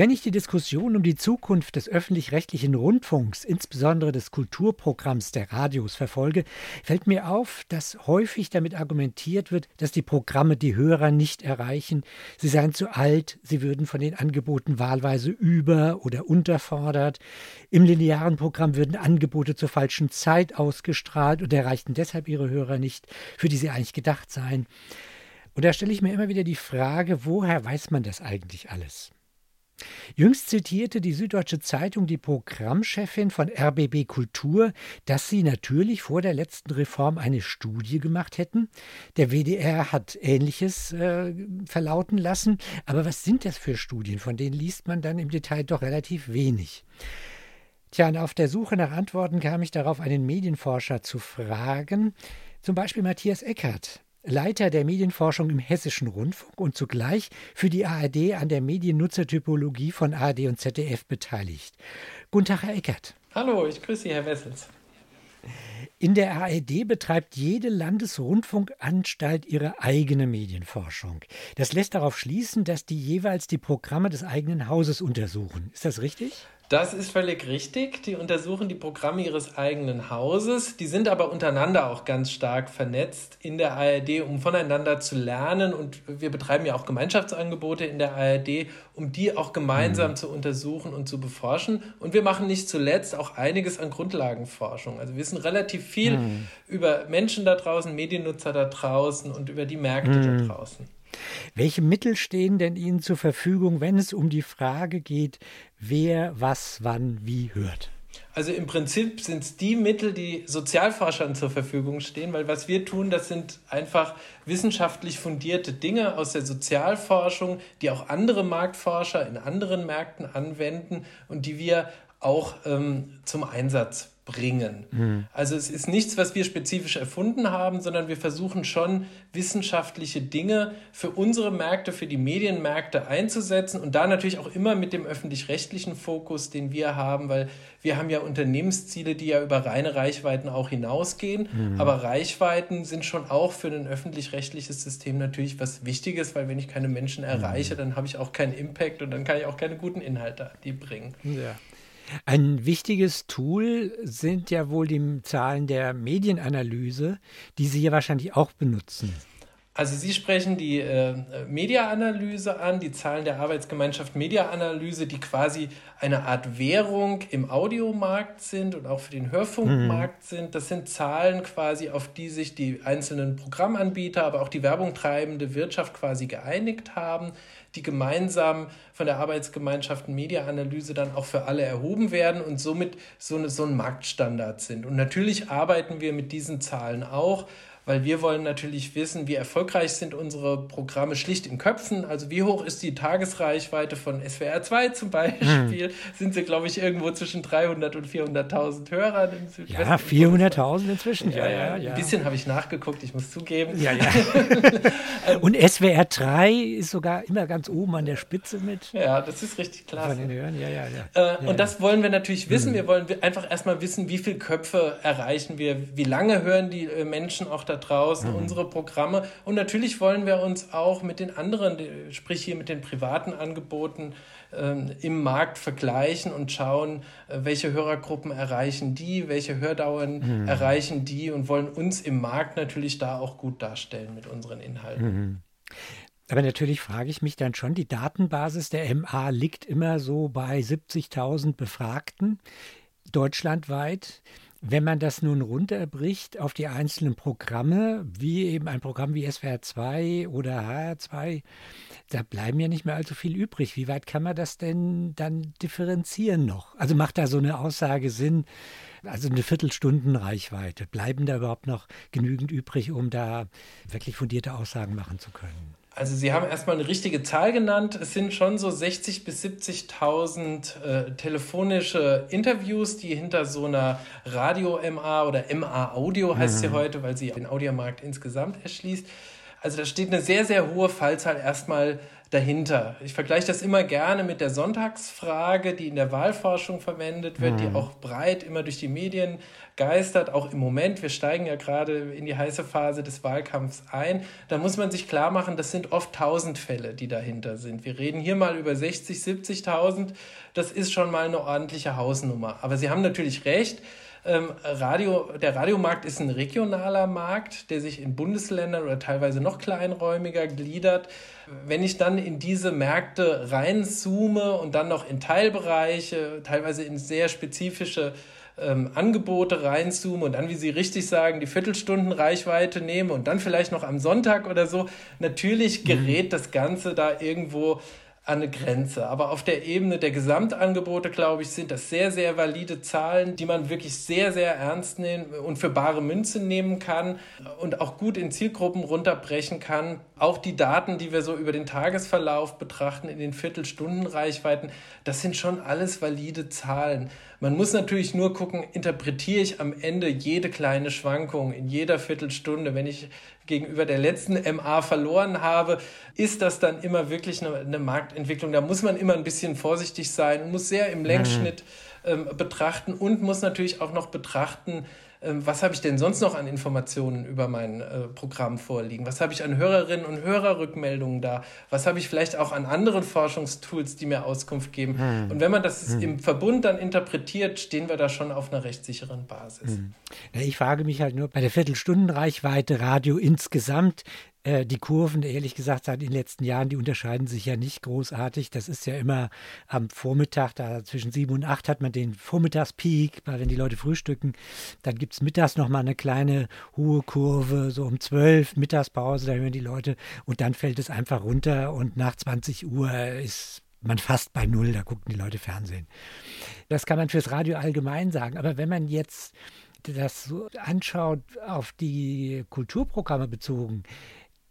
Wenn ich die Diskussion um die Zukunft des öffentlich-rechtlichen Rundfunks, insbesondere des Kulturprogramms der Radios, verfolge, fällt mir auf, dass häufig damit argumentiert wird, dass die Programme die Hörer nicht erreichen, sie seien zu alt, sie würden von den Angeboten wahlweise über- oder unterfordert, im linearen Programm würden Angebote zur falschen Zeit ausgestrahlt und erreichten deshalb ihre Hörer nicht, für die sie eigentlich gedacht seien. Und da stelle ich mir immer wieder die Frage, woher weiß man das eigentlich alles? Jüngst zitierte die Süddeutsche Zeitung die Programmchefin von RBB Kultur, dass sie natürlich vor der letzten Reform eine Studie gemacht hätten. Der WDR hat Ähnliches äh, verlauten lassen. Aber was sind das für Studien? Von denen liest man dann im Detail doch relativ wenig. Tja, und auf der Suche nach Antworten kam ich darauf, einen Medienforscher zu fragen, zum Beispiel Matthias Eckert. Leiter der Medienforschung im Hessischen Rundfunk und zugleich für die ARD an der Mediennutzertypologie von ARD und ZDF beteiligt. Guten Tag, Herr Eckert. Hallo, ich grüße Sie, Herr Wessels. In der ARD betreibt jede Landesrundfunkanstalt ihre eigene Medienforschung. Das lässt darauf schließen, dass die jeweils die Programme des eigenen Hauses untersuchen. Ist das richtig? Das ist völlig richtig. Die untersuchen die Programme ihres eigenen Hauses. Die sind aber untereinander auch ganz stark vernetzt in der ARD, um voneinander zu lernen. Und wir betreiben ja auch Gemeinschaftsangebote in der ARD, um die auch gemeinsam mhm. zu untersuchen und zu beforschen. Und wir machen nicht zuletzt auch einiges an Grundlagenforschung. Also wir wissen relativ viel mhm. über Menschen da draußen, Mediennutzer da draußen und über die Märkte mhm. da draußen. Welche Mittel stehen denn Ihnen zur Verfügung, wenn es um die Frage geht, wer was wann wie hört? Also im Prinzip sind es die Mittel, die Sozialforschern zur Verfügung stehen, weil was wir tun, das sind einfach wissenschaftlich fundierte Dinge aus der Sozialforschung, die auch andere Marktforscher in anderen Märkten anwenden und die wir auch ähm, zum Einsatz bringen. Mhm. Also es ist nichts, was wir spezifisch erfunden haben, sondern wir versuchen schon wissenschaftliche Dinge für unsere Märkte, für die Medienmärkte einzusetzen und da natürlich auch immer mit dem öffentlich-rechtlichen Fokus, den wir haben, weil wir haben ja Unternehmensziele, die ja über reine Reichweiten auch hinausgehen, mhm. aber Reichweiten sind schon auch für ein öffentlich-rechtliches System natürlich was Wichtiges, weil wenn ich keine Menschen erreiche, mhm. dann habe ich auch keinen Impact und dann kann ich auch keine guten Inhalte die bringen. Ja. Ein wichtiges Tool sind ja wohl die Zahlen der Medienanalyse, die Sie ja wahrscheinlich auch benutzen. Also Sie sprechen die äh, Mediaanalyse an, die Zahlen der Arbeitsgemeinschaft Mediaanalyse, die quasi eine Art Währung im Audiomarkt sind und auch für den Hörfunkmarkt mhm. sind. Das sind Zahlen quasi, auf die sich die einzelnen Programmanbieter, aber auch die werbungtreibende Wirtschaft quasi geeinigt haben die gemeinsam von der Arbeitsgemeinschaft Mediaanalyse dann auch für alle erhoben werden und somit so, eine, so ein Marktstandard sind. Und natürlich arbeiten wir mit diesen Zahlen auch weil wir wollen natürlich wissen, wie erfolgreich sind unsere Programme schlicht in Köpfen. Also wie hoch ist die Tagesreichweite von SWR 2 zum Beispiel? Hm. Sind sie, glaube ich, irgendwo zwischen 300 und 400.000 Hörern im Südwesten? Ja, 400.000 inzwischen. Ja, ja, ja. Ein bisschen habe ich nachgeguckt, ich muss zugeben. Ja, ja. und SWR 3 ist sogar immer ganz oben an der Spitze mit. Ja, das ist richtig klasse. Von den Hörern, ja, ja, ja. Äh, und das wollen wir natürlich wissen. Hm. Wir wollen einfach erstmal wissen, wie viele Köpfe erreichen wir, wie lange hören die äh, Menschen auch da draußen mhm. unsere Programme. Und natürlich wollen wir uns auch mit den anderen, sprich hier mit den privaten Angeboten ähm, im Markt vergleichen und schauen, äh, welche Hörergruppen erreichen die, welche Hördauern mhm. erreichen die und wollen uns im Markt natürlich da auch gut darstellen mit unseren Inhalten. Mhm. Aber natürlich frage ich mich dann schon, die Datenbasis der MA liegt immer so bei 70.000 Befragten deutschlandweit. Wenn man das nun runterbricht auf die einzelnen Programme, wie eben ein Programm wie SWR 2 oder HR2, da bleiben ja nicht mehr allzu viel übrig. Wie weit kann man das denn dann differenzieren noch? Also macht da so eine Aussage Sinn? Also eine Viertelstunden Reichweite. Bleiben da überhaupt noch genügend übrig, um da wirklich fundierte Aussagen machen zu können? Also Sie haben erstmal eine richtige Zahl genannt. Es sind schon so 60.000 bis 70.000 äh, telefonische Interviews, die hinter so einer Radio-MA oder MA-Audio heißt mhm. sie heute, weil sie den Audiomarkt insgesamt erschließt. Also da steht eine sehr, sehr hohe Fallzahl erstmal dahinter. Ich vergleiche das immer gerne mit der Sonntagsfrage, die in der Wahlforschung verwendet wird, mhm. die auch breit immer durch die Medien geistert, auch im Moment. Wir steigen ja gerade in die heiße Phase des Wahlkampfs ein. Da muss man sich klar machen, das sind oft tausend Fälle, die dahinter sind. Wir reden hier mal über 60, 70.000. Das ist schon mal eine ordentliche Hausnummer. Aber Sie haben natürlich recht. Ähm, Radio, der Radiomarkt ist ein regionaler Markt, der sich in Bundesländern oder teilweise noch kleinräumiger gliedert. Wenn ich dann in diese Märkte reinzoome und dann noch in Teilbereiche, teilweise in sehr spezifische ähm, Angebote reinzoome und dann, wie Sie richtig sagen, die Viertelstundenreichweite nehme und dann vielleicht noch am Sonntag oder so, natürlich gerät mhm. das Ganze da irgendwo an eine Grenze. Aber auf der Ebene der Gesamtangebote, glaube ich, sind das sehr, sehr valide Zahlen, die man wirklich sehr, sehr ernst nehmen und für bare Münze nehmen kann und auch gut in Zielgruppen runterbrechen kann. Auch die Daten, die wir so über den Tagesverlauf betrachten, in den Viertelstundenreichweiten, das sind schon alles valide Zahlen. Man muss natürlich nur gucken, interpretiere ich am Ende jede kleine Schwankung in jeder Viertelstunde. Wenn ich gegenüber der letzten MA verloren habe, ist das dann immer wirklich eine, eine Marktentwicklung. Da muss man immer ein bisschen vorsichtig sein, muss sehr im Längsschnitt ähm, betrachten und muss natürlich auch noch betrachten, was habe ich denn sonst noch an Informationen über mein äh, Programm vorliegen? Was habe ich an Hörerinnen und Hörerrückmeldungen da? Was habe ich vielleicht auch an anderen Forschungstools, die mir Auskunft geben? Hm. Und wenn man das hm. im Verbund dann interpretiert, stehen wir da schon auf einer recht sicheren Basis. Hm. Ich frage mich halt nur bei der Viertelstundenreichweite Radio insgesamt, äh, die Kurven, ehrlich gesagt, seit den letzten Jahren, die unterscheiden sich ja nicht großartig. Das ist ja immer am Vormittag, da zwischen sieben und acht hat man den Vormittagspeak, weil wenn die Leute frühstücken, dann gibt es mittags nochmal eine kleine hohe Kurve, so um zwölf, Mittagspause, da hören die Leute und dann fällt es einfach runter und nach 20 Uhr ist man fast bei Null, da gucken die Leute Fernsehen. Das kann man fürs Radio allgemein sagen. Aber wenn man jetzt das so anschaut, auf die Kulturprogramme bezogen,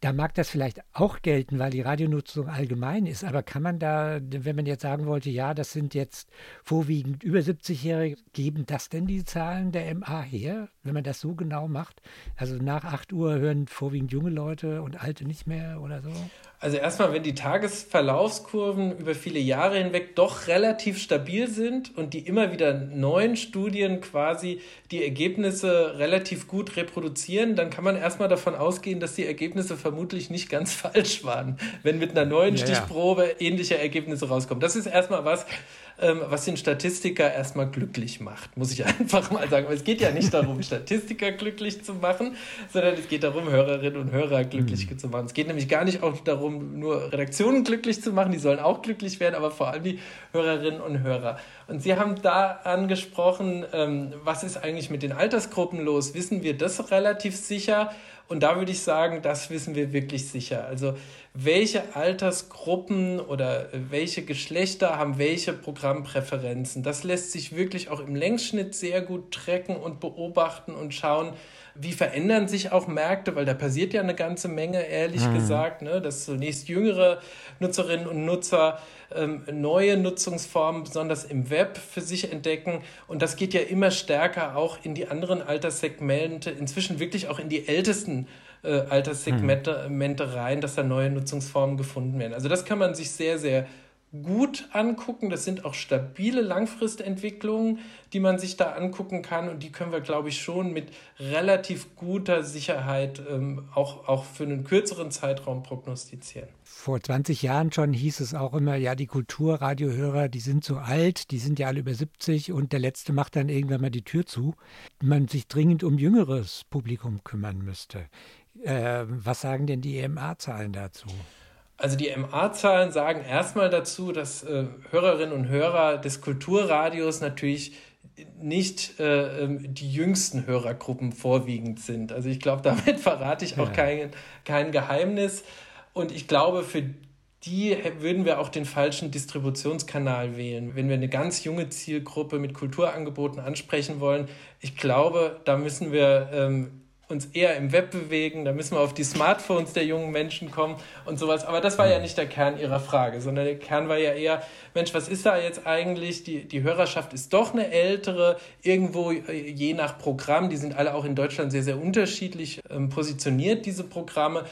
da mag das vielleicht auch gelten, weil die Radionutzung allgemein ist, aber kann man da, wenn man jetzt sagen wollte, ja, das sind jetzt vorwiegend über 70-Jährige, geben das denn die Zahlen der MA her, wenn man das so genau macht? Also nach 8 Uhr hören vorwiegend junge Leute und alte nicht mehr oder so? Also erstmal, wenn die Tagesverlaufskurven über viele Jahre hinweg doch relativ stabil sind und die immer wieder neuen Studien quasi die Ergebnisse relativ gut reproduzieren, dann kann man erstmal davon ausgehen, dass die Ergebnisse vermutlich nicht ganz falsch waren, wenn mit einer neuen ja, Stichprobe ähnliche Ergebnisse rauskommen. Das ist erstmal was, ähm, was den Statistiker erstmal glücklich macht, muss ich einfach mal sagen. Aber es geht ja nicht darum, Statistiker glücklich zu machen, sondern es geht darum, Hörerinnen und Hörer glücklich mhm. zu machen. Es geht nämlich gar nicht auch darum, nur Redaktionen glücklich zu machen, die sollen auch glücklich werden, aber vor allem die Hörerinnen und Hörer. Und Sie haben da angesprochen, ähm, was ist eigentlich mit den Altersgruppen los? Wissen wir das relativ sicher? Und da würde ich sagen, das wissen wir wirklich sicher. Also welche Altersgruppen oder welche Geschlechter haben welche Programmpräferenzen. Das lässt sich wirklich auch im Längsschnitt sehr gut tracken und beobachten und schauen, wie verändern sich auch Märkte, weil da passiert ja eine ganze Menge, ehrlich mhm. gesagt, ne, dass zunächst jüngere Nutzerinnen und Nutzer ähm, neue Nutzungsformen, besonders im Web, für sich entdecken. Und das geht ja immer stärker auch in die anderen Alterssegmente, inzwischen wirklich auch in die ältesten äh, Alterssegmente mhm. rein, dass da neue Nutzungsformen gefunden werden. Also das kann man sich sehr, sehr gut angucken. Das sind auch stabile Langfristentwicklungen, die man sich da angucken kann und die können wir, glaube ich, schon mit relativ guter Sicherheit ähm, auch, auch für einen kürzeren Zeitraum prognostizieren. Vor 20 Jahren schon hieß es auch immer, ja, die Kulturradiohörer, die sind so alt, die sind ja alle über 70 und der Letzte macht dann irgendwann mal die Tür zu. Man sich dringend um jüngeres Publikum kümmern müsste. Äh, was sagen denn die EMA-Zahlen dazu? Also die MA-Zahlen sagen erstmal dazu, dass äh, Hörerinnen und Hörer des Kulturradios natürlich nicht äh, ähm, die jüngsten Hörergruppen vorwiegend sind. Also ich glaube, damit verrate ich auch ja. kein, kein Geheimnis. Und ich glaube, für die würden wir auch den falschen Distributionskanal wählen. Wenn wir eine ganz junge Zielgruppe mit Kulturangeboten ansprechen wollen, ich glaube, da müssen wir ähm, uns eher im Web bewegen, da müssen wir auf die Smartphones der jungen Menschen kommen und sowas. Aber das war ja nicht der Kern Ihrer Frage, sondern der Kern war ja eher, Mensch, was ist da jetzt eigentlich? Die, die Hörerschaft ist doch eine ältere, irgendwo äh, je nach Programm, die sind alle auch in Deutschland sehr, sehr unterschiedlich ähm, positioniert, diese Programme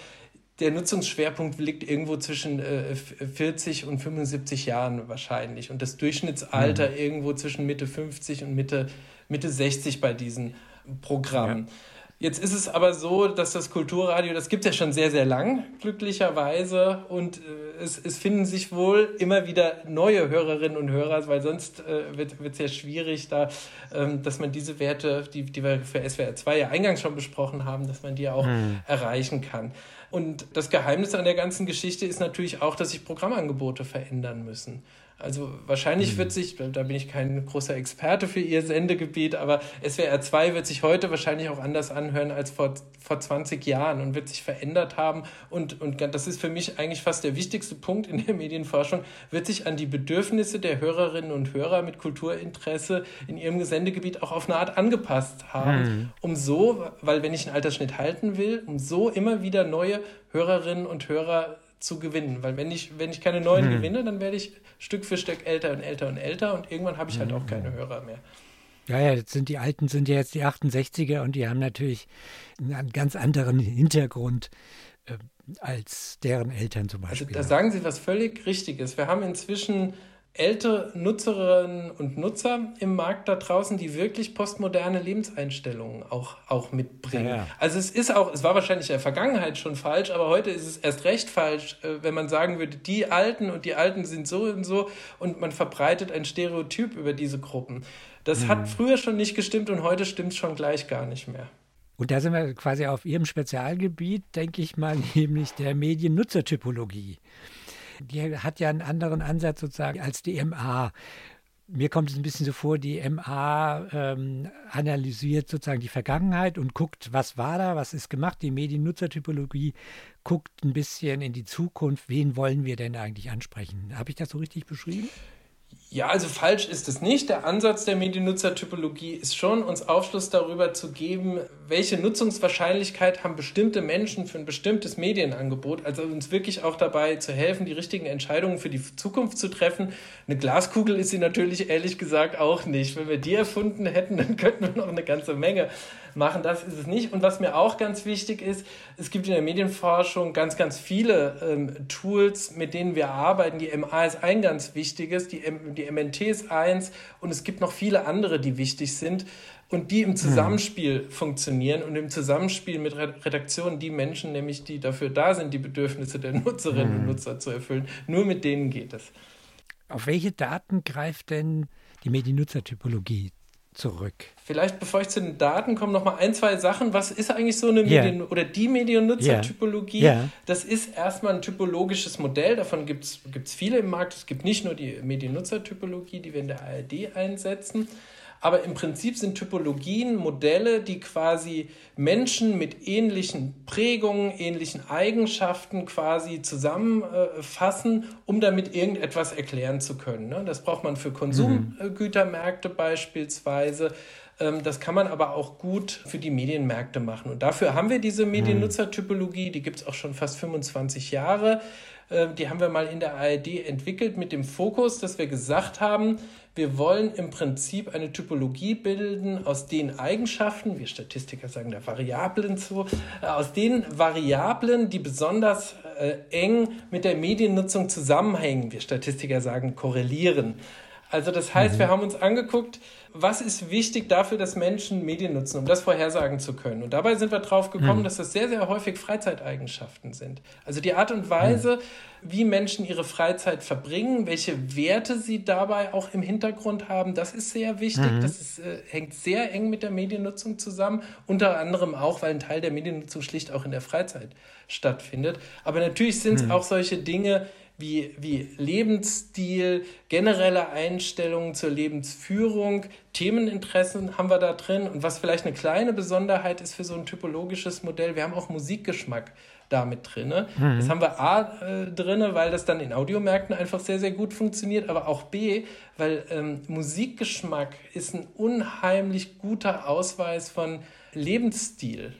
der Nutzungsschwerpunkt liegt irgendwo zwischen äh, 40 und 75 Jahren wahrscheinlich und das Durchschnittsalter mhm. irgendwo zwischen Mitte 50 und Mitte, Mitte 60 bei diesen Programmen. Ja. Jetzt ist es aber so, dass das Kulturradio, das gibt es ja schon sehr, sehr lang, glücklicherweise. Und äh, es, es finden sich wohl immer wieder neue Hörerinnen und Hörer, weil sonst äh, wird es ja schwierig, da, ähm, dass man diese Werte, die, die wir für SWR 2 ja eingangs schon besprochen haben, dass man die auch hm. erreichen kann. Und das Geheimnis an der ganzen Geschichte ist natürlich auch, dass sich Programmangebote verändern müssen. Also wahrscheinlich mhm. wird sich, da bin ich kein großer Experte für Ihr Sendegebiet, aber SWR 2 wird sich heute wahrscheinlich auch anders anhören als vor, vor 20 Jahren und wird sich verändert haben. Und, und das ist für mich eigentlich fast der wichtigste Punkt in der Medienforschung, wird sich an die Bedürfnisse der Hörerinnen und Hörer mit Kulturinteresse in ihrem Sendegebiet auch auf eine Art angepasst haben, mhm. um so, weil wenn ich einen Altersschnitt halten will, um so immer wieder neue Hörerinnen und Hörer zu gewinnen. Weil wenn ich, wenn ich keine neuen hm. gewinne, dann werde ich Stück für Stück älter und älter und älter und irgendwann habe ich halt auch hm. keine Hörer mehr. Ja, ja, das sind die Alten sind ja jetzt die 68er und die haben natürlich einen ganz anderen Hintergrund äh, als deren Eltern zum also Beispiel. Also da sagen Sie was völlig Richtiges. Wir haben inzwischen ältere Nutzerinnen und Nutzer im Markt da draußen, die wirklich postmoderne Lebenseinstellungen auch, auch mitbringen. Ja, ja. Also es ist auch, es war wahrscheinlich in der Vergangenheit schon falsch, aber heute ist es erst recht falsch, äh, wenn man sagen würde, die Alten und die Alten sind so und so und man verbreitet ein Stereotyp über diese Gruppen. Das mhm. hat früher schon nicht gestimmt und heute stimmt es schon gleich gar nicht mehr. Und da sind wir quasi auf Ihrem Spezialgebiet, denke ich mal, nämlich der Mediennutzertypologie die hat ja einen anderen Ansatz sozusagen als die MA. Mir kommt es ein bisschen so vor, die MA ähm, analysiert sozusagen die Vergangenheit und guckt, was war da, was ist gemacht. Die Mediennutzertypologie guckt ein bisschen in die Zukunft, wen wollen wir denn eigentlich ansprechen. Habe ich das so richtig beschrieben? Ja, also falsch ist es nicht. Der Ansatz der Mediennutzertypologie ist schon, uns Aufschluss darüber zu geben, welche Nutzungswahrscheinlichkeit haben bestimmte Menschen für ein bestimmtes Medienangebot. Also uns wirklich auch dabei zu helfen, die richtigen Entscheidungen für die Zukunft zu treffen. Eine Glaskugel ist sie natürlich ehrlich gesagt auch nicht. Wenn wir die erfunden hätten, dann könnten wir noch eine ganze Menge machen. Das ist es nicht. Und was mir auch ganz wichtig ist, es gibt in der Medienforschung ganz, ganz viele ähm, Tools, mit denen wir arbeiten. Die MA ist ein ganz wichtiges, die, M die MNT ist eins und es gibt noch viele andere, die wichtig sind und die im hm. Zusammenspiel mhm. funktionieren und im Zusammenspiel mit Redaktionen die Menschen, nämlich die dafür da sind, die Bedürfnisse der Nutzerinnen mhm. und Nutzer zu erfüllen. Nur mit denen geht es. Auf welche Daten greift denn die Mediennutzertypologie zurück. Vielleicht, bevor ich zu den Daten komme, noch mal ein, zwei Sachen. Was ist eigentlich so eine yeah. Medien- oder die Mediennutzertypologie? Yeah. Yeah. Das ist erstmal ein typologisches Modell. Davon gibt es viele im Markt. Es gibt nicht nur die Mediennutzertypologie, die wir in der ARD einsetzen. Aber im Prinzip sind Typologien Modelle, die quasi Menschen mit ähnlichen Prägungen, ähnlichen Eigenschaften quasi zusammenfassen, um damit irgendetwas erklären zu können. Ne? Das braucht man für Konsumgütermärkte beispielsweise. Ähm, das kann man aber auch gut für die Medienmärkte machen. Und dafür haben wir diese Mediennutzertypologie, die gibt es auch schon fast 25 Jahre. Ähm, die haben wir mal in der ARD entwickelt mit dem Fokus, dass wir gesagt haben, wir wollen im Prinzip eine Typologie bilden aus den Eigenschaften, wir Statistiker sagen da Variablen zu, äh, aus den Variablen, die besonders äh, eng mit der Mediennutzung zusammenhängen. Wir Statistiker sagen korrelieren. Also das heißt, mhm. wir haben uns angeguckt, was ist wichtig dafür, dass Menschen Medien nutzen, um das vorhersagen zu können. Und dabei sind wir drauf gekommen, mhm. dass das sehr, sehr häufig Freizeiteigenschaften sind. Also die Art und Weise, mhm. wie Menschen ihre Freizeit verbringen, welche Werte sie dabei auch im Hintergrund haben, das ist sehr wichtig. Mhm. Das ist, äh, hängt sehr eng mit der Mediennutzung zusammen. Unter anderem auch, weil ein Teil der Mediennutzung schlicht auch in der Freizeit stattfindet. Aber natürlich sind es mhm. auch solche Dinge, wie, wie Lebensstil, generelle Einstellungen zur Lebensführung, Themeninteressen haben wir da drin. Und was vielleicht eine kleine Besonderheit ist für so ein typologisches Modell, wir haben auch Musikgeschmack damit drin. Mhm. Das haben wir A äh, drin, weil das dann in Audiomärkten einfach sehr, sehr gut funktioniert, aber auch B, weil ähm, Musikgeschmack ist ein unheimlich guter Ausweis von Lebensstil.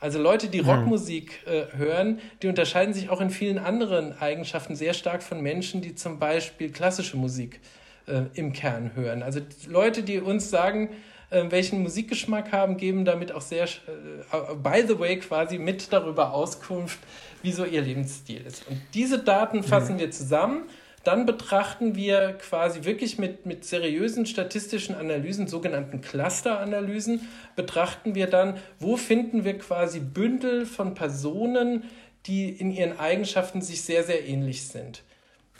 Also Leute, die. Rockmusik äh, hören, die unterscheiden sich auch in vielen anderen Eigenschaften sehr stark von Menschen, die zum Beispiel klassische Musik äh, im Kern hören. Also Leute, die uns sagen, äh, welchen Musikgeschmack haben, geben damit auch sehr, äh, by the way, quasi mit darüber Auskunft, wie so ihr Lebensstil ist. Und diese Daten fassen mhm. wir zusammen. Dann betrachten wir quasi wirklich mit, mit seriösen statistischen Analysen, sogenannten Cluster-Analysen, betrachten wir dann, wo finden wir quasi Bündel von Personen, die in ihren Eigenschaften sich sehr, sehr ähnlich sind.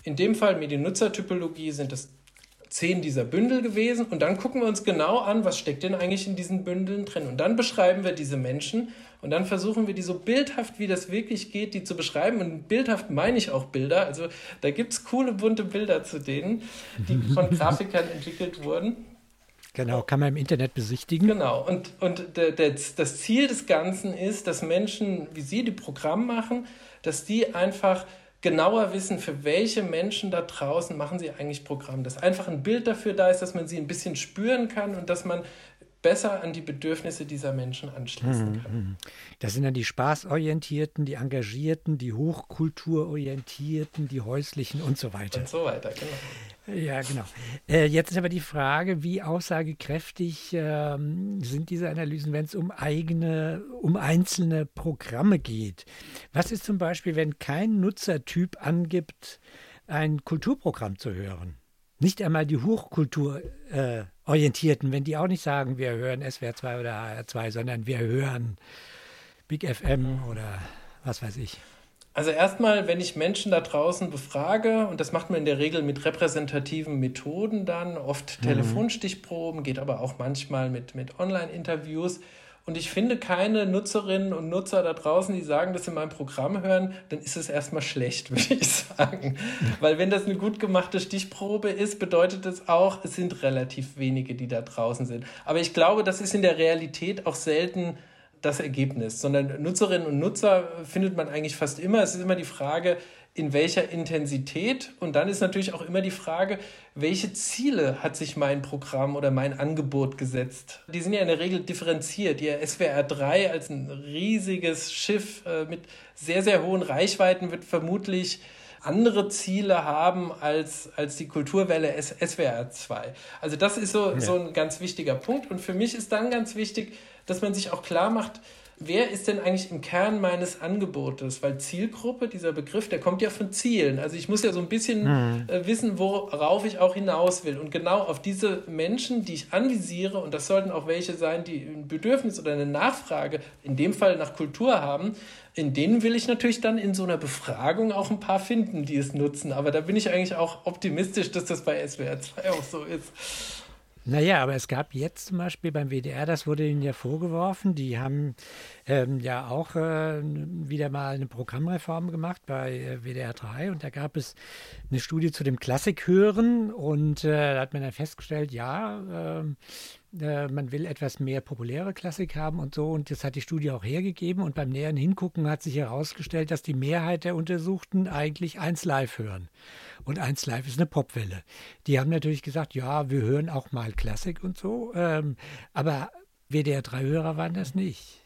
In dem Fall Mediennutzertypologie sind es zehn dieser Bündel gewesen und dann gucken wir uns genau an, was steckt denn eigentlich in diesen Bündeln drin. Und dann beschreiben wir diese Menschen und dann versuchen wir die so bildhaft, wie das wirklich geht, die zu beschreiben. Und bildhaft meine ich auch Bilder. Also da gibt es coole bunte Bilder zu denen, die von Grafikern entwickelt wurden. Genau, kann man im Internet besichtigen. Genau, und, und der, der, das Ziel des Ganzen ist, dass Menschen, wie Sie die Programm machen, dass die einfach genauer wissen, für welche Menschen da draußen machen sie eigentlich Programm. Dass einfach ein Bild dafür da ist, dass man sie ein bisschen spüren kann und dass man besser an die Bedürfnisse dieser Menschen anschließen mhm, kann. Mhm. Das sind dann die Spaßorientierten, die Engagierten, die Hochkulturorientierten, die Häuslichen und so weiter. Und so weiter, genau. Ja, genau. Äh, jetzt ist aber die Frage, wie aussagekräftig äh, sind diese Analysen, wenn es um eigene, um einzelne Programme geht? Was ist zum Beispiel, wenn kein Nutzertyp angibt, ein Kulturprogramm zu hören? Nicht einmal die Hochkultur äh, Orientierten, wenn die auch nicht sagen, wir hören SWR 2 oder HR2, sondern wir hören Big FM oder was weiß ich. Also erstmal, wenn ich Menschen da draußen befrage, und das macht man in der Regel mit repräsentativen Methoden dann, oft mhm. Telefonstichproben, geht aber auch manchmal mit, mit Online-Interviews, und ich finde keine Nutzerinnen und Nutzer da draußen, die sagen, dass sie mein Programm hören, dann ist es erstmal schlecht, würde ich sagen. Weil wenn das eine gut gemachte Stichprobe ist, bedeutet das auch, es sind relativ wenige, die da draußen sind. Aber ich glaube, das ist in der Realität auch selten das Ergebnis, sondern Nutzerinnen und Nutzer findet man eigentlich fast immer. Es ist immer die Frage, in welcher Intensität. Und dann ist natürlich auch immer die Frage, welche Ziele hat sich mein Programm oder mein Angebot gesetzt? Die sind ja in der Regel differenziert. Ihr SWR 3 als ein riesiges Schiff äh, mit sehr, sehr hohen Reichweiten wird vermutlich andere Ziele haben als, als die Kulturwelle SWR 2. Also das ist so, ja. so ein ganz wichtiger Punkt. Und für mich ist dann ganz wichtig, dass man sich auch klar macht, wer ist denn eigentlich im Kern meines Angebotes? Weil Zielgruppe, dieser Begriff, der kommt ja von Zielen. Also ich muss ja so ein bisschen mhm. äh, wissen, worauf ich auch hinaus will. Und genau auf diese Menschen, die ich anvisiere, und das sollten auch welche sein, die ein Bedürfnis oder eine Nachfrage, in dem Fall nach Kultur haben, in denen will ich natürlich dann in so einer Befragung auch ein paar finden, die es nutzen. Aber da bin ich eigentlich auch optimistisch, dass das bei SWR 2 auch so ist. Naja, aber es gab jetzt zum Beispiel beim WDR, das wurde ihnen ja vorgeworfen, die haben ähm, ja auch äh, wieder mal eine Programmreform gemacht bei äh, WDR 3 und da gab es eine Studie zu dem Klassikhören und äh, da hat man dann festgestellt, ja, ähm, äh, man will etwas mehr populäre Klassik haben und so. Und das hat die Studie auch hergegeben. Und beim näheren Hingucken hat sich herausgestellt, dass die Mehrheit der Untersuchten eigentlich eins live hören. Und eins live ist eine Popwelle. Die haben natürlich gesagt, ja, wir hören auch mal Klassik und so. Ähm, aber WDR-3-Hörer waren das nicht.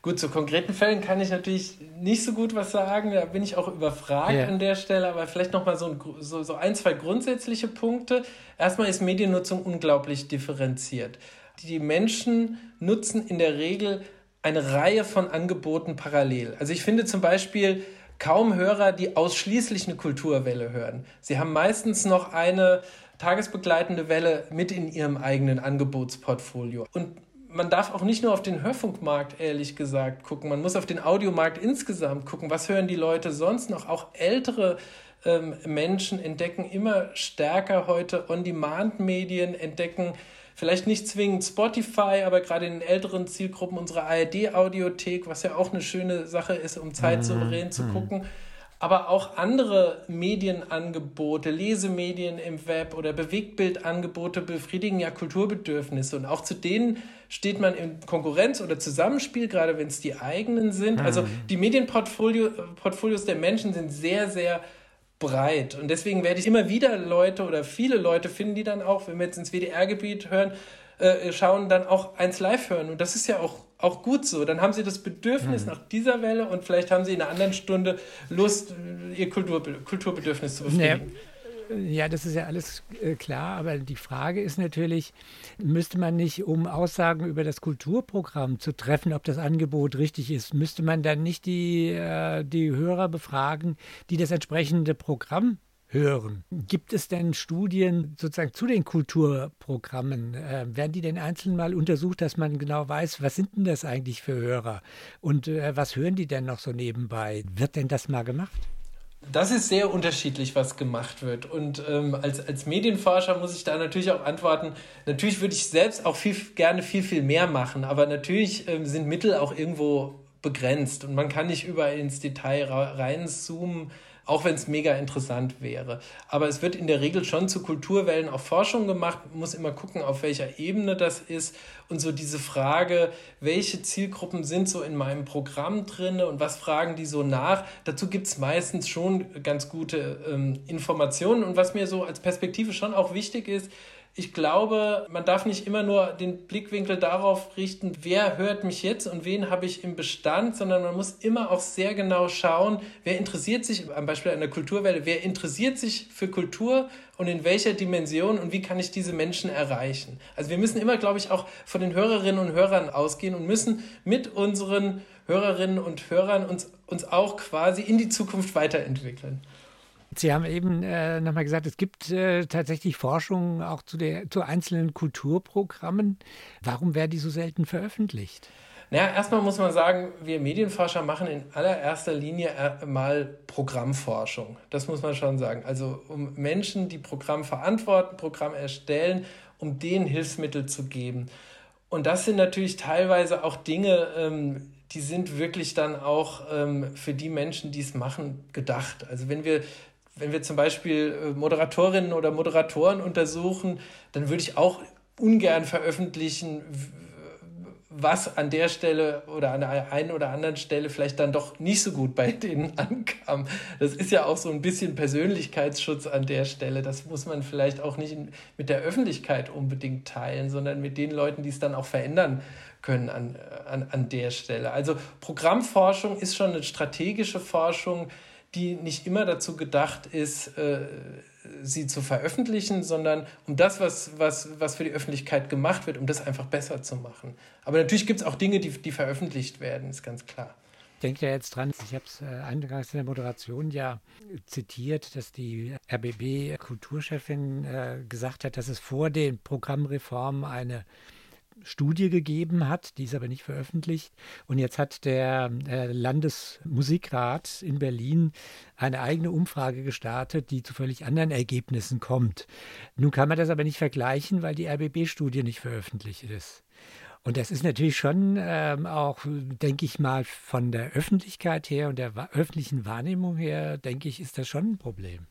Gut, zu konkreten Fällen kann ich natürlich nicht so gut was sagen. Da bin ich auch überfragt ja. an der Stelle. Aber vielleicht nochmal so, ein, so, so ein, zwei grundsätzliche Punkte. Erstmal ist Mediennutzung unglaublich differenziert. Die Menschen nutzen in der Regel eine Reihe von Angeboten parallel. Also ich finde zum Beispiel kaum Hörer, die ausschließlich eine Kulturwelle hören. Sie haben meistens noch eine tagesbegleitende Welle mit in ihrem eigenen Angebotsportfolio. Und man darf auch nicht nur auf den Hörfunkmarkt, ehrlich gesagt, gucken. Man muss auf den Audiomarkt insgesamt gucken. Was hören die Leute sonst noch? Auch ältere ähm, Menschen entdecken immer stärker heute On-Demand-Medien, entdecken vielleicht nicht zwingend Spotify, aber gerade in den älteren Zielgruppen unsere ARD-Audiothek, was ja auch eine schöne Sache ist, um zeitsouverän mhm. zu mhm. gucken aber auch andere Medienangebote, Lesemedien im Web oder Bewegtbildangebote befriedigen ja Kulturbedürfnisse und auch zu denen steht man in Konkurrenz oder Zusammenspiel, gerade wenn es die eigenen sind. Also mhm. die Medienportfolios der Menschen sind sehr, sehr breit und deswegen werde ich immer wieder Leute oder viele Leute finden, die dann auch, wenn wir jetzt ins WDR-Gebiet hören, äh, schauen, dann auch eins live hören. Und das ist ja auch, auch gut so. Dann haben sie das Bedürfnis mhm. nach dieser Welle und vielleicht haben sie in einer anderen Stunde Lust, ihr Kultur, Kulturbedürfnis zu befriedigen. Nee Ja, das ist ja alles äh, klar, aber die Frage ist natürlich, müsste man nicht, um Aussagen über das Kulturprogramm zu treffen, ob das Angebot richtig ist, müsste man dann nicht die, äh, die Hörer befragen, die das entsprechende Programm hören. Gibt es denn Studien sozusagen zu den Kulturprogrammen? Äh, werden die denn einzeln mal untersucht, dass man genau weiß, was sind denn das eigentlich für Hörer und was hören die denn noch so nebenbei? Wird denn das mal gemacht? Das ist sehr unterschiedlich, was gemacht wird. Und ähm, als, als Medienforscher muss ich da natürlich auch antworten, natürlich würde ich selbst auch viel, gerne viel, viel mehr machen, aber natürlich ähm, sind Mittel auch irgendwo begrenzt. Und man kann nicht überall ins Detail reinzoomen auch wenn es mega interessant wäre. Aber es wird in der Regel schon zu Kulturwellen auch Forschung gemacht, man muss immer gucken, auf welcher Ebene das ist. Und so diese Frage, welche Zielgruppen sind so in meinem Programm drin und was fragen die so nach, dazu gibt es meistens schon ganz gute ähm, Informationen. Und was mir so als Perspektive schon auch wichtig ist, ich glaube, man darf nicht immer nur den Blickwinkel darauf richten, wer hört mich jetzt und wen habe ich im Bestand, sondern man muss immer auch sehr genau schauen, wer interessiert sich, am Beispiel einer Kulturwelle, wer interessiert sich für Kultur und in welcher Dimension und wie kann ich diese Menschen erreichen. Also wir müssen immer, glaube ich, auch von den Hörerinnen und Hörern ausgehen und müssen mit unseren Hörerinnen und Hörern uns, uns auch quasi in die Zukunft weiterentwickeln. Sie haben eben äh, nochmal gesagt, es gibt äh, tatsächlich Forschung auch zu, der, zu einzelnen Kulturprogrammen. Warum werden die so selten veröffentlicht? Naja, erstmal muss man sagen, wir Medienforscher machen in allererster Linie äh, mal Programmforschung. Das muss man schon sagen. Also um Menschen, die Programm verantworten, Programm erstellen, um denen Hilfsmittel zu geben. Und das sind natürlich teilweise auch Dinge, ähm, die sind wirklich dann auch ähm, für die Menschen, die es machen, gedacht. Also wenn wir wenn wir zum Beispiel äh, Moderatorinnen oder Moderatoren untersuchen, dann würde ich auch ungern veröffentlichen, was an der Stelle oder an der einen oder anderen Stelle vielleicht dann doch nicht so gut bei denen ankam. Das ist ja auch so ein bisschen Persönlichkeitsschutz an der Stelle. Das muss man vielleicht auch nicht mit der Öffentlichkeit unbedingt teilen, sondern mit den Leuten, die es dann auch verändern können an, an, an der Stelle. Also Programmforschung ist schon eine strategische Forschung, die nicht immer dazu gedacht ist, äh, sie zu veröffentlichen, sondern um das, was, was, was für die Öffentlichkeit gemacht wird, um das einfach besser zu machen. Aber natürlich gibt es auch Dinge, die, die veröffentlicht werden, ist ganz klar. Ich denke ja jetzt dran, ich habe es äh, eingangs in der Moderation ja zitiert, dass die RBB-Kulturchefin äh, gesagt hat, dass es vor den Programmreformen eine Studie gegeben hat, die ist aber nicht veröffentlicht. Und jetzt hat der äh, Landesmusikrat in Berlin eine eigene Umfrage gestartet, die zu völlig anderen Ergebnissen kommt. Nun kann man das aber nicht vergleichen, weil die RBB-Studie nicht veröffentlicht ist. Und das ist natürlich schon ähm, auch, denke ich mal, von der Öffentlichkeit her und der öffentlichen Wahrnehmung her, denke ich, ist das schon ein Problem.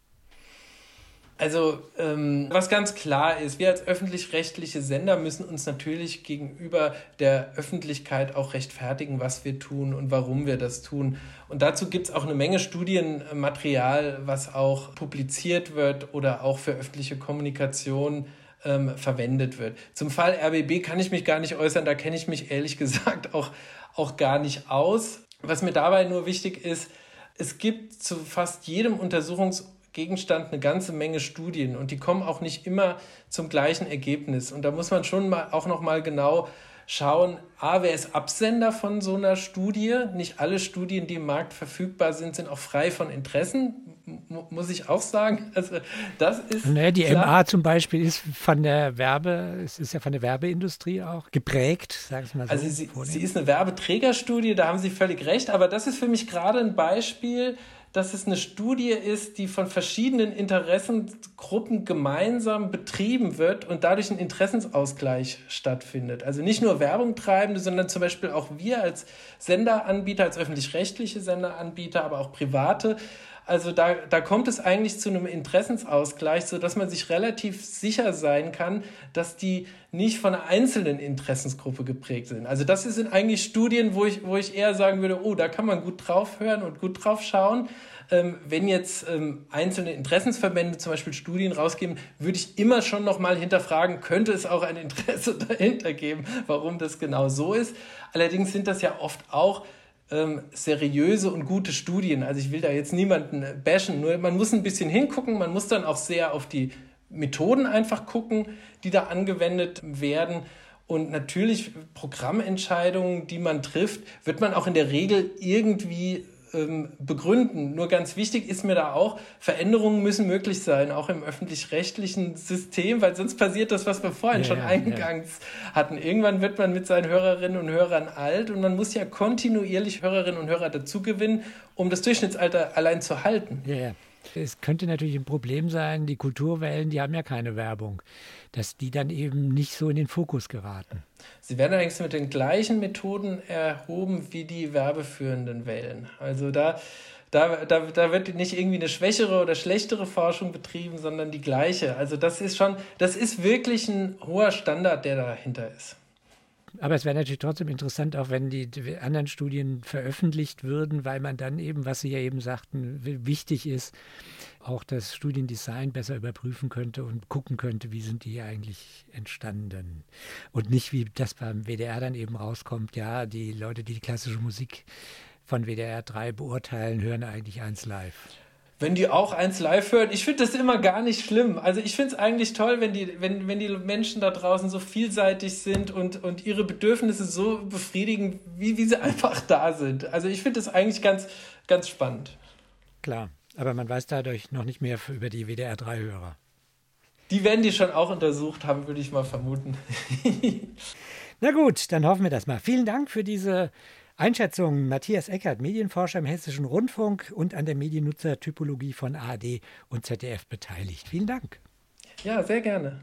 Also, ähm, was ganz klar ist, wir als öffentlich-rechtliche Sender müssen uns natürlich gegenüber der Öffentlichkeit auch rechtfertigen, was wir tun und warum wir das tun. Und dazu gibt es auch eine Menge Studienmaterial, was auch publiziert wird oder auch für öffentliche Kommunikation ähm, verwendet wird. Zum Fall RBB kann ich mich gar nicht äußern, da kenne ich mich ehrlich gesagt auch, auch gar nicht aus. Was mir dabei nur wichtig ist, es gibt zu fast jedem Untersuchungs- Gegenstand eine ganze Menge Studien und die kommen auch nicht immer zum gleichen Ergebnis. Und da muss man schon mal auch noch mal genau schauen, a, wer ist Absender von so einer Studie? Nicht alle Studien, die im Markt verfügbar sind, sind auch frei von Interessen, muss ich auch sagen. Also das ist naja, die klar. MA zum Beispiel ist von der Werbe, es ist ja von der Werbeindustrie auch geprägt, sagen wir mal so. Also sie, sie ist eine Werbeträgerstudie, da haben Sie völlig recht, aber das ist für mich gerade ein Beispiel, dass es eine Studie ist, die von verschiedenen Interessengruppen gemeinsam betrieben wird und dadurch ein Interessensausgleich stattfindet. Also nicht nur Werbung treibende, sondern zum Beispiel auch wir als Senderanbieter, als öffentlich-rechtliche Senderanbieter, aber auch private. Also da, da kommt es eigentlich zu einem Interessensausgleich, sodass man sich relativ sicher sein kann, dass die nicht von einer einzelnen Interessensgruppe geprägt sind. Also das sind eigentlich Studien, wo ich, wo ich eher sagen würde, oh, da kann man gut drauf hören und gut drauf schauen. Ähm, wenn jetzt ähm, einzelne Interessensverbände zum Beispiel Studien rausgeben, würde ich immer schon noch mal hinterfragen, könnte es auch ein Interesse dahinter geben, warum das genau so ist. Allerdings sind das ja oft auch ähm, seriöse und gute Studien. Also ich will da jetzt niemanden bashen, nur man muss ein bisschen hingucken, man muss dann auch sehr auf die Methoden einfach gucken, die da angewendet werden. Und natürlich Programmentscheidungen, die man trifft, wird man auch in der Regel irgendwie ähm, begründen. Nur ganz wichtig ist mir da auch, Veränderungen müssen möglich sein, auch im öffentlich-rechtlichen System, weil sonst passiert das, was wir vorhin ja, schon ja, eingangs ja. hatten. Irgendwann wird man mit seinen Hörerinnen und Hörern alt und man muss ja kontinuierlich Hörerinnen und Hörer dazugewinnen, um das Durchschnittsalter allein zu halten. Ja, ja. Es könnte natürlich ein Problem sein, die Kulturwellen, die haben ja keine Werbung, dass die dann eben nicht so in den Fokus geraten. Sie werden allerdings mit den gleichen Methoden erhoben wie die werbeführenden Wellen. Also da, da, da, da wird nicht irgendwie eine schwächere oder schlechtere Forschung betrieben, sondern die gleiche. Also das ist schon, das ist wirklich ein hoher Standard, der dahinter ist. Aber es wäre natürlich trotzdem interessant, auch wenn die, anderen Studien veröffentlicht würden, weil man dann eben, was Sie ja eben sagten, wichtig ist, auch das Studiendesign besser überprüfen könnte und gucken könnte, wie sind die eigentlich entstanden. Und nicht, wie das beim WDR dann eben rauskommt, ja, die Leute, die die klassische Musik von WDR 3 beurteilen, hören eigentlich eins live wenn die auch eins live hören. Ich finde das immer gar nicht schlimm. Also ich finde es eigentlich toll, wenn die, wenn, wenn die Menschen da draußen so vielseitig sind und, und ihre Bedürfnisse so befriedigen, wie, wie sie einfach da sind. Also ich finde das eigentlich ganz, ganz spannend. Klar, aber man weiß dadurch noch nicht mehr über die WDR3-Hörer. Die werden die schon auch untersucht haben, würde ich mal vermuten. Na gut, dann hoffen wir das mal. Vielen Dank für diese Einschätzung Matthias Eckert, Medienforscher im Hessischen Rundfunk und an der Mediennutzertypologie von ARD und ZDF beteiligt. Vielen Dank. Ja, sehr gerne.